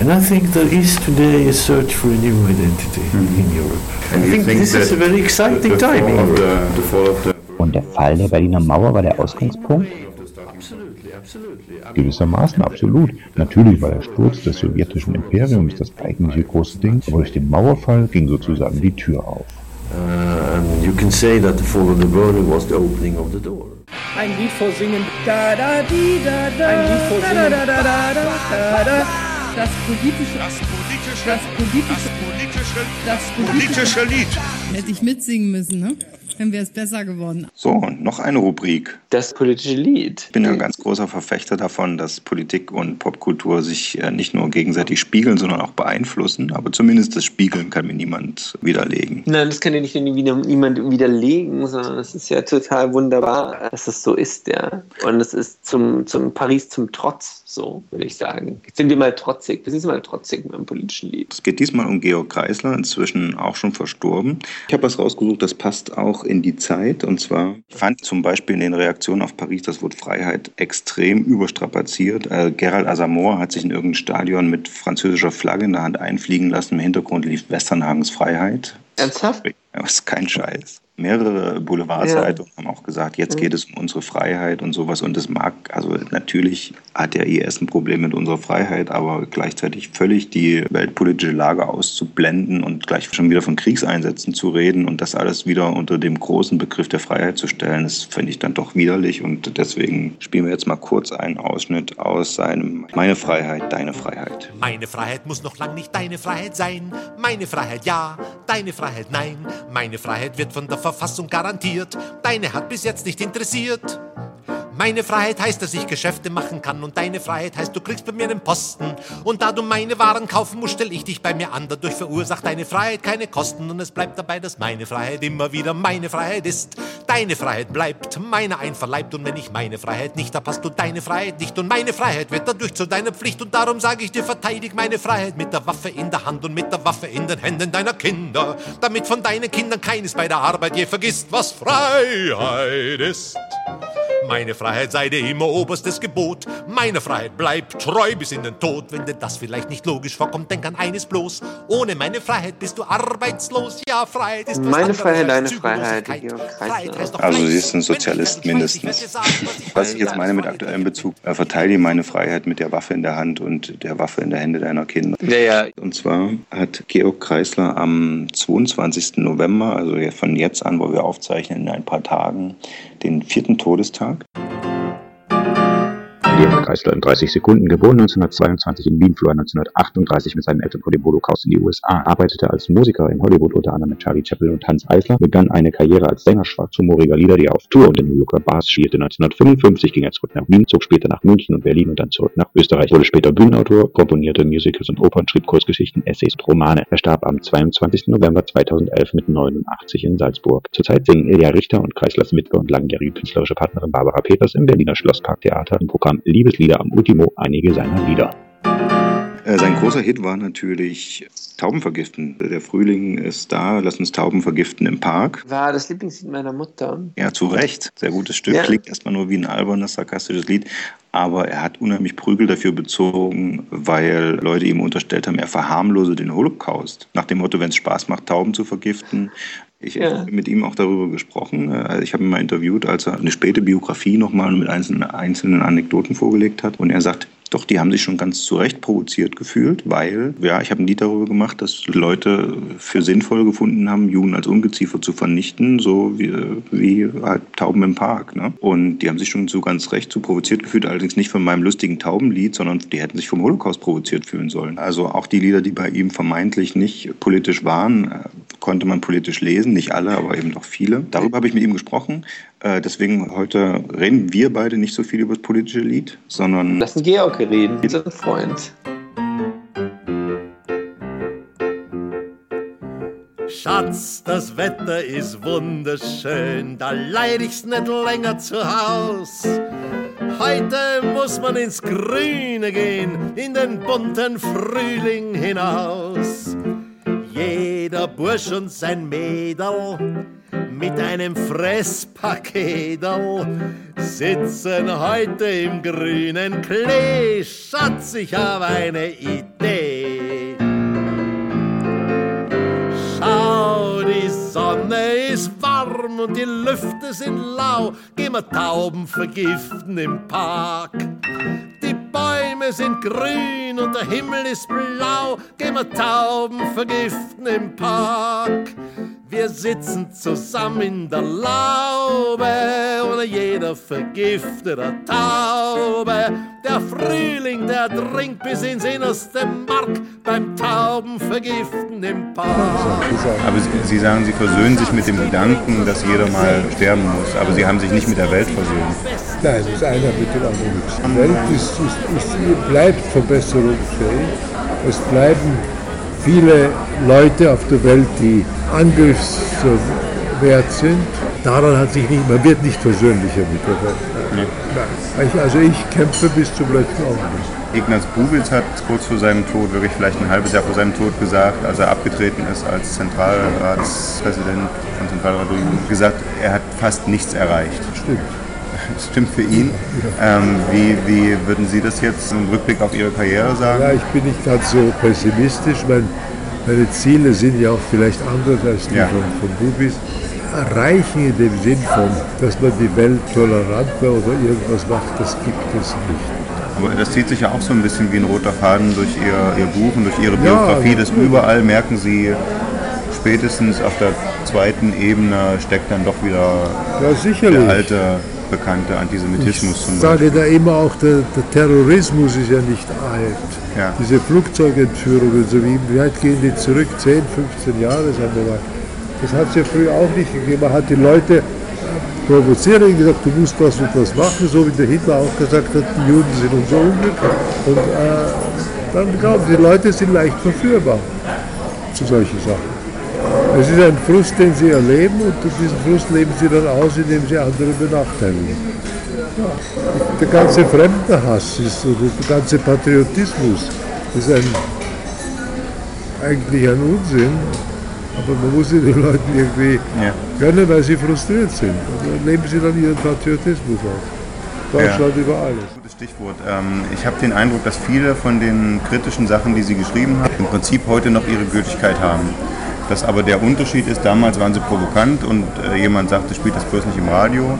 And I think there is today a search for a new identity in Europe. And I think, think this is a very exciting the time in fall of Europe. the, the the Und der Fall der Berliner Mauer war der Ausgangspunkt? Gewissermaßen absolut. Natürlich war der Sturz des sowjetischen Imperiums das eigentliche große Ding, aber durch den Mauerfall ging sozusagen die Tür auf. Uh, and you can say that the fall of the Berlin was the opening of the door. Ein Lied vorsingen. Da da di da da. Ein Lied vorsingen. Da da da da da da. Das politische. Das politische. Das politische. Das politische Lied. Hätte ich mitsingen müssen, ne? Dann wäre es besser geworden. So, noch eine Rubrik. Das politische Lied. Ich bin ja ein ganz großer Verfechter davon, dass Politik und Popkultur sich äh, nicht nur gegenseitig spiegeln, sondern auch beeinflussen. Aber zumindest das Spiegeln kann mir niemand widerlegen. Nein, das kann ja nicht niemand widerlegen, sondern es ist ja total wunderbar, dass es so ist, ja. Und es ist zum, zum Paris zum Trotz, so würde ich sagen. Jetzt sind wir mal trotzig, wir sind mal trotzig mit dem politischen Lied. Es geht diesmal um Georg Kreisler, inzwischen auch schon verstorben. Ich habe was rausgesucht, das passt auch in die Zeit. Und zwar, ich fand zum Beispiel in den Reaktionen auf Paris das Wort Freiheit extrem überstrapaziert. Äh, Gerald Asamoah hat sich in irgendein Stadion mit französischer Flagge in der Hand einfliegen lassen. Im Hintergrund lief Westernhagens Freiheit. Ernsthaft? Das ist kein Scheiß. Mehrere Boulevardzeitungen haben auch gesagt, jetzt geht es um unsere Freiheit und sowas. Und das mag, also natürlich hat der IS ein Problem mit unserer Freiheit, aber gleichzeitig völlig die weltpolitische Lage auszublenden und gleich schon wieder von Kriegseinsätzen zu reden und das alles wieder unter dem großen Begriff der Freiheit zu stellen, das finde ich dann doch widerlich. Und deswegen spielen wir jetzt mal kurz einen Ausschnitt aus seinem Meine Freiheit, deine Freiheit. Meine Freiheit muss noch lang nicht deine Freiheit sein. Meine Freiheit ja, deine Freiheit nein. Meine Freiheit wird von der Verfassung garantiert. Deine hat bis jetzt nicht interessiert. Meine Freiheit heißt, dass ich Geschäfte machen kann und deine Freiheit heißt, du kriegst bei mir einen Posten. Und da du meine Waren kaufen musst, stell ich dich bei mir an. Dadurch verursacht deine Freiheit keine Kosten und es bleibt dabei, dass meine Freiheit immer wieder meine Freiheit ist. Deine Freiheit bleibt meiner einverleibt und wenn ich meine Freiheit nicht hab, hast du deine Freiheit nicht und meine Freiheit wird dadurch zu deiner Pflicht und darum sage ich dir, verteidig meine Freiheit mit der Waffe in der Hand und mit der Waffe in den Händen deiner Kinder, damit von deinen Kindern keines bei der Arbeit je vergisst, was Freiheit ist. Meine Freiheit sei dir immer oberstes Gebot. Meine Freiheit bleibt treu bis in den Tod. Wenn dir das vielleicht nicht logisch vorkommt, denk an eines bloß. Ohne meine Freiheit bist du arbeitslos. Ja, Freiheit ist was Meine Freiheit, deine. Freiheit. Also sie ist ein Sozialist mindestens. Was ich jetzt meine mit aktuellem Bezug, äh, verteidige meine Freiheit mit der Waffe in der Hand und der Waffe in der Hände deiner Kinder. Ja, ja. Und zwar hat Georg Kreisler am 22. November, also von jetzt an, wo wir aufzeichnen, in ein paar Tagen, den vierten Todestag. Georg Kreisler in 30 Sekunden, geboren 1922 in Wien, floh 1938 mit seinen Eltern vor dem Holocaust in die USA, arbeitete als Musiker in Hollywood unter anderem mit Charlie Chaplin und Hans Eisler, begann eine Karriere als Sänger schwarzhumoriger Lieder, die er auf Tour und in New Yorker Bars spielte. 1955 ging er zurück nach Wien, zog später nach München und Berlin und dann zurück nach Österreich, wurde später Bühnenautor, komponierte Musicals und Opern, schrieb Kurzgeschichten, Essays und Romane. Er starb am 22. November 2011 mit 89 in Salzburg. Zurzeit singen Ilja Richter und Kreislers Witwe und langjährige künstlerische Partnerin Barbara Peters im Berliner Schlossparktheater im Programm Liebeslieder am Ultimo einige seiner Lieder. Äh, Sein großer Hit war natürlich Tauben vergiften. Der Frühling ist da, lass uns Tauben vergiften im Park. War das Lieblingslied meiner Mutter. Ja, zu Recht. Sehr gutes Stück. Ja. Klingt erstmal nur wie ein albernes, sarkastisches Lied. Aber er hat unheimlich Prügel dafür bezogen, weil Leute ihm unterstellt haben, er verharmlose den Holocaust. Nach dem Motto, wenn es Spaß macht, Tauben zu vergiften. Ich Ja. habe mit ihm auch darüber gesprochen. Äh, Ich habe ihn mal interviewt, als er eine späte Biografie nochmal mit einzelnen, einzelnen Anekdoten vorgelegt hat. Und er sagt, doch, die haben sich schon ganz zu Recht provoziert gefühlt, weil, ja, ich habe ein Lied darüber gemacht, dass Leute für sinnvoll gefunden haben, Juden als Ungeziefer zu vernichten, so wie, wie halt Tauben im Park. Ne? Und die haben sich schon zu ganz recht zu provoziert gefühlt, allerdings nicht von meinem lustigen Taubenlied, sondern die hätten sich vom Holocaust provoziert fühlen sollen. Also auch die Lieder, die bei ihm vermeintlich nicht politisch waren, äh, konnte man politisch lesen, nicht alle, aber eben doch viele. Darüber habe ich mit ihm gesprochen. Äh, Deswegen heute reden wir beide nicht so viel über das politische Lied, sondern Lassen Georg reden, unseren Freund. Schatz, das Wetter ist wunderschön, da leid ich's nicht länger zu Haus. Heute muss man ins Grüne gehen, in den bunten Frühling hinaus. Jeder Bursch und sein Mädel mit einem Fresspaketel sitzen heute im grünen Klee. Schatz, ich habe eine Idee. Schau, die Sonne ist warm und die Lüfte sind lau. Geh mal Tauben vergiften im Park. Die Bäume sind grün und der Himmel ist blau. Geh mal Tauben vergiften im Park. Wir sitzen zusammen in der Laube und jeder vergiftet eine Taube. Der Frühling, der dringt bis ins innerste Mark beim Tauben vergiften im Park. Aber Sie, Sie sagen, Sie versöhnen sich mit dem Gedanken, dass jeder mal sterben muss, aber Sie haben sich nicht mit der Welt versöhnt. Nein, das eine mit dem anderen nichts. Die Welt ist, ist, ist, bleibt verbesserungsfähig. Es bleiben viele Leute auf der Welt, die angriffswert sind. Daran hat sich nicht, man wird nicht versöhnlicher mit der Welt. Nein. Ich, also ich kämpfe bis zum letzten Augenblick. Ignaz Bubitz hat kurz vor seinem Tod, wirklich vielleicht ein halbes Jahr vor seinem Tod gesagt, als er abgetreten ist als Zentralratspräsident von Zentralrat gesagt, er hat fast nichts erreicht. Stimmt. Das stimmt für ihn. Ähm, wie, wie würden Sie das jetzt im Rückblick auf Ihre Karriere sagen? Ja, ich bin nicht ganz so pessimistisch. Mein, meine Ziele sind ja auch vielleicht anders als die Ja. von, von Bubis. erreichen in dem Sinn von, dass man die Welt toleranter oder irgendwas macht, das gibt es nicht. Aber das zieht sich ja auch so ein bisschen wie ein roter Faden durch Ihr, ihr Buch und durch Ihre Ja, Biografie, dass natürlich. überall merken Sie, spätestens auf der zweiten Ebene steckt dann doch wieder Ja, der alte, bekannte Antisemitismus zum Ich sage da immer auch, der, der Terrorismus ist ja nicht alt. Ja. Diese Flugzeugentführungen, so wie wie weit gehen die zurück? 10, 15 Jahre, sagen wir mal. Das hat es ja früher auch nicht gegeben. Man hat die Leute provoziert und gesagt, du musst das und das machen, so wie der Hitler auch gesagt hat, die Juden sind unser Unglück. Und äh, dann glauben die Leute sind leicht verführbar zu solchen Sachen. Es ist ein Frust, den sie erleben und diesen Frust leben sie dann aus, indem sie andere benachteiligen. Ja. Der ganze Fremdenhass ist, der ganze Patriotismus ist ein, eigentlich ein Unsinn, aber man muss ihn den Leuten irgendwie gönnen, weil sie frustriert sind. Und dann leben sie dann ihren Patriotismus aus. Deutschland über alles. Gutes Stichwort. Ähm, ich habe den Eindruck, dass viele von den kritischen Sachen, die Sie geschrieben haben, im Prinzip heute noch ihre Gültigkeit haben. Dass aber der Unterschied ist, damals waren sie provokant und äh, jemand sagte, spielt das bloß nicht im Radio.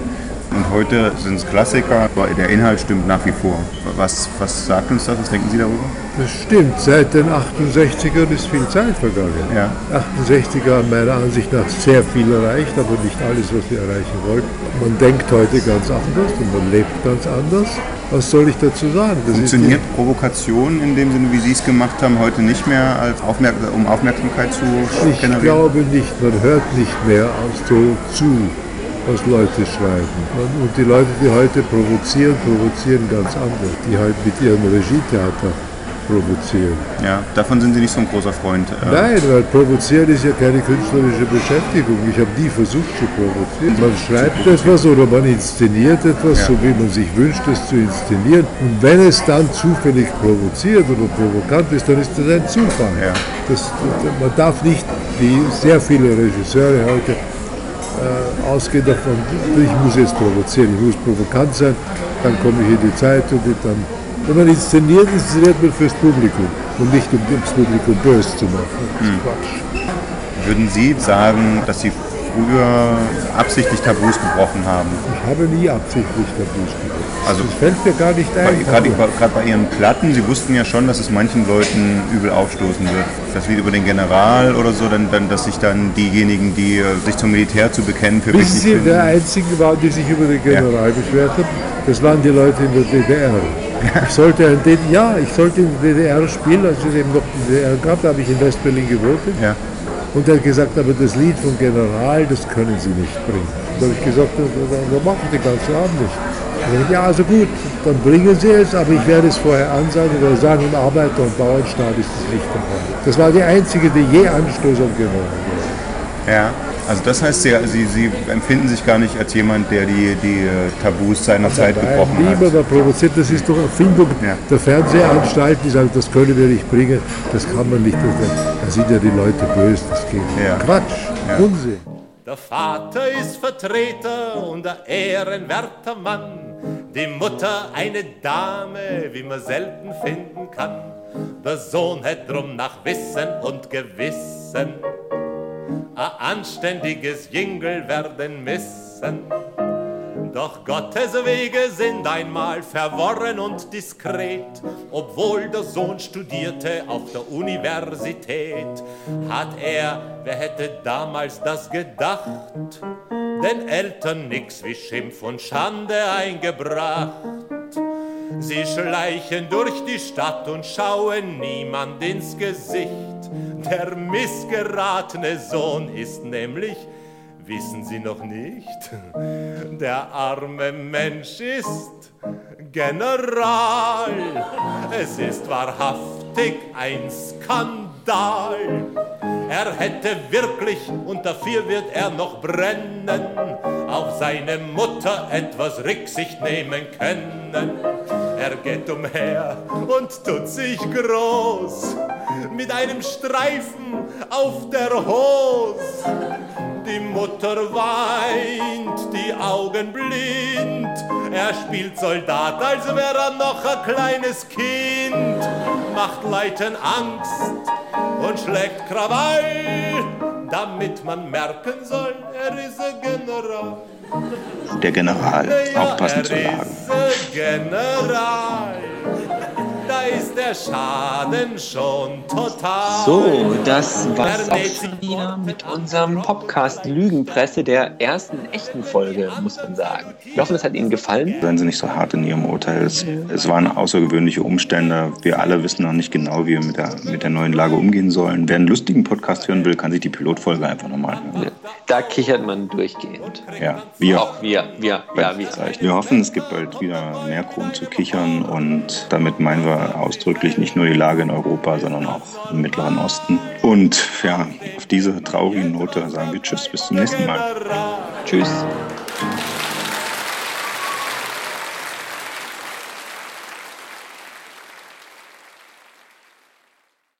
Und heute sind es Klassiker, aber der Inhalt stimmt nach wie vor. Was, was sagt uns das? Was denken Sie darüber? Das stimmt, seit den 68ern ist viel Zeit vergangen. Ja. 68er haben meiner Ansicht nach sehr viel erreicht, aber nicht alles, was wir erreichen wollten. Man denkt heute ganz anders und man lebt ganz anders. Was soll ich dazu sagen? Das Funktioniert Provokation in dem Sinne, wie Sie es gemacht haben, heute nicht mehr, als Aufmerk um Aufmerksamkeit zu Ich generieren? glaube nicht, man hört nicht mehr so zu, was Leute schreiben. Und die Leute, die heute provozieren, provozieren ganz anders. Die halt mit ihrem Regietheater provozieren. Ja, davon sind Sie nicht so ein großer Freund. äh, Nein, weil provozieren ist ja keine künstlerische Beschäftigung. Ich habe nie versucht zu provozieren. Man schreibt etwas oder man inszeniert etwas, Ja. so wie man sich wünscht, es zu inszenieren. Und wenn es dann zufällig provoziert oder provokant ist, dann ist das ein Zufall. Das, man darf nicht, wie sehr viele Regisseure heute, äh, ausgehen davon, ich muss jetzt provozieren, ich muss provokant sein, dann komme ich in die Zeitung und dann wenn man inszeniert, inszeniert man fürs Publikum und nicht um das Publikum böse zu machen. Hm. Würden Sie sagen, dass Sie früher absichtlich Tabus gebrochen haben? Ich habe nie absichtlich Tabus gebrochen. Also das fällt mir gar nicht Bei- ein. Gerade gerade bei Ihren Platten, Sie wussten ja schon, dass es manchen Leuten übel aufstoßen wird. Das wie über den General oder so, dann, dann, dass sich dann diejenigen, die äh, sich zum Militär zu bekennen, für Wissen Sie, der Einzige waren, die sich über den General beschwert haben, das waren die Leute in der DDR. Ich sollte ein DDR, ja, ich sollte in der DDR spielen, als es eben noch die DDR gab, da habe ich in West-Berlin gewohnt. Und er hat gesagt, aber das Lied vom General, das können Sie nicht bringen. Da habe ich gesagt, das machen die ganze Abend nicht. Er sagt, ja, also gut, dann bringen Sie es, aber ich werde es vorher ansagen werde sagen, im Arbeiter- und Bauernstaat ist das nicht dabei. Das war die einzige, die je Anstoß General war. Ja, also das heißt, Sie, Sie, Sie empfinden sich gar nicht als jemand, der die, die äh, Tabus seiner Zeit gebrochen hat. Niemand hat provoziert, das ist doch Erfindung der Fernsehanstalten, die sagen, das können wir nicht bringen, das kann man nicht. Da sind ja die Leute böse, das geht nicht. Quatsch, Unsinn. Der Vater ist Vertreter und ein ehrenwerter Mann. Die Mutter eine Dame, wie man selten finden kann. Der Sohn hätt drum nach Wissen und Gewissen ein anständiges Jüngel werden müssen. Doch Gottes Wege sind einmal verworren und diskret. Obwohl der Sohn studierte auf der Universität, hat er, wer hätte damals das gedacht, den Eltern nix wie Schimpf und Schande eingebracht. Sie schleichen durch die Stadt und schauen niemand ins Gesicht. Der missgeratene Sohn ist nämlich, wissen Sie noch nicht, der arme Mensch ist General. Es ist wahrhaftig ein Skandal. Er hätte wirklich, und dafür wird er noch brennen, auf seine Mutter etwas Rücksicht nehmen können. Er geht umher und tut sich groß mit einem Streifen auf der Hose. Die Mutter weint, die Augen blind. Er spielt Soldat, als wäre er noch ein kleines Kind. Macht Leuten Angst und schlägt Krawall, damit man merken soll, er ist Der General, auch passend zur Lage. General, ist der Schaden schon total. So, das war's auch schon wieder mit unserem Podcast Lügenpresse der ersten echten Folge, muss man sagen. Wir hoffen, es hat Ihnen gefallen. Seien Sie nicht so hart in Ihrem Urteil. Es, es waren außergewöhnliche Umstände. Wir alle wissen noch nicht genau, wie wir mit der, mit der neuen Lage umgehen sollen. Wer einen lustigen Podcast hören will, kann sich die Pilotfolge einfach nochmal hören. Da kichert man durchgehend. Ja, wir. Auch wir, wir, ja, wir. Wir hoffen, es gibt bald wieder mehr Grund zu kichern und damit meinen wir ausdrücklich nicht nur die Lage in Europa, sondern auch im Mittleren Osten. Und ja, auf diese traurigen Note sagen wir Tschüss, bis zum nächsten Mal. Tschüss.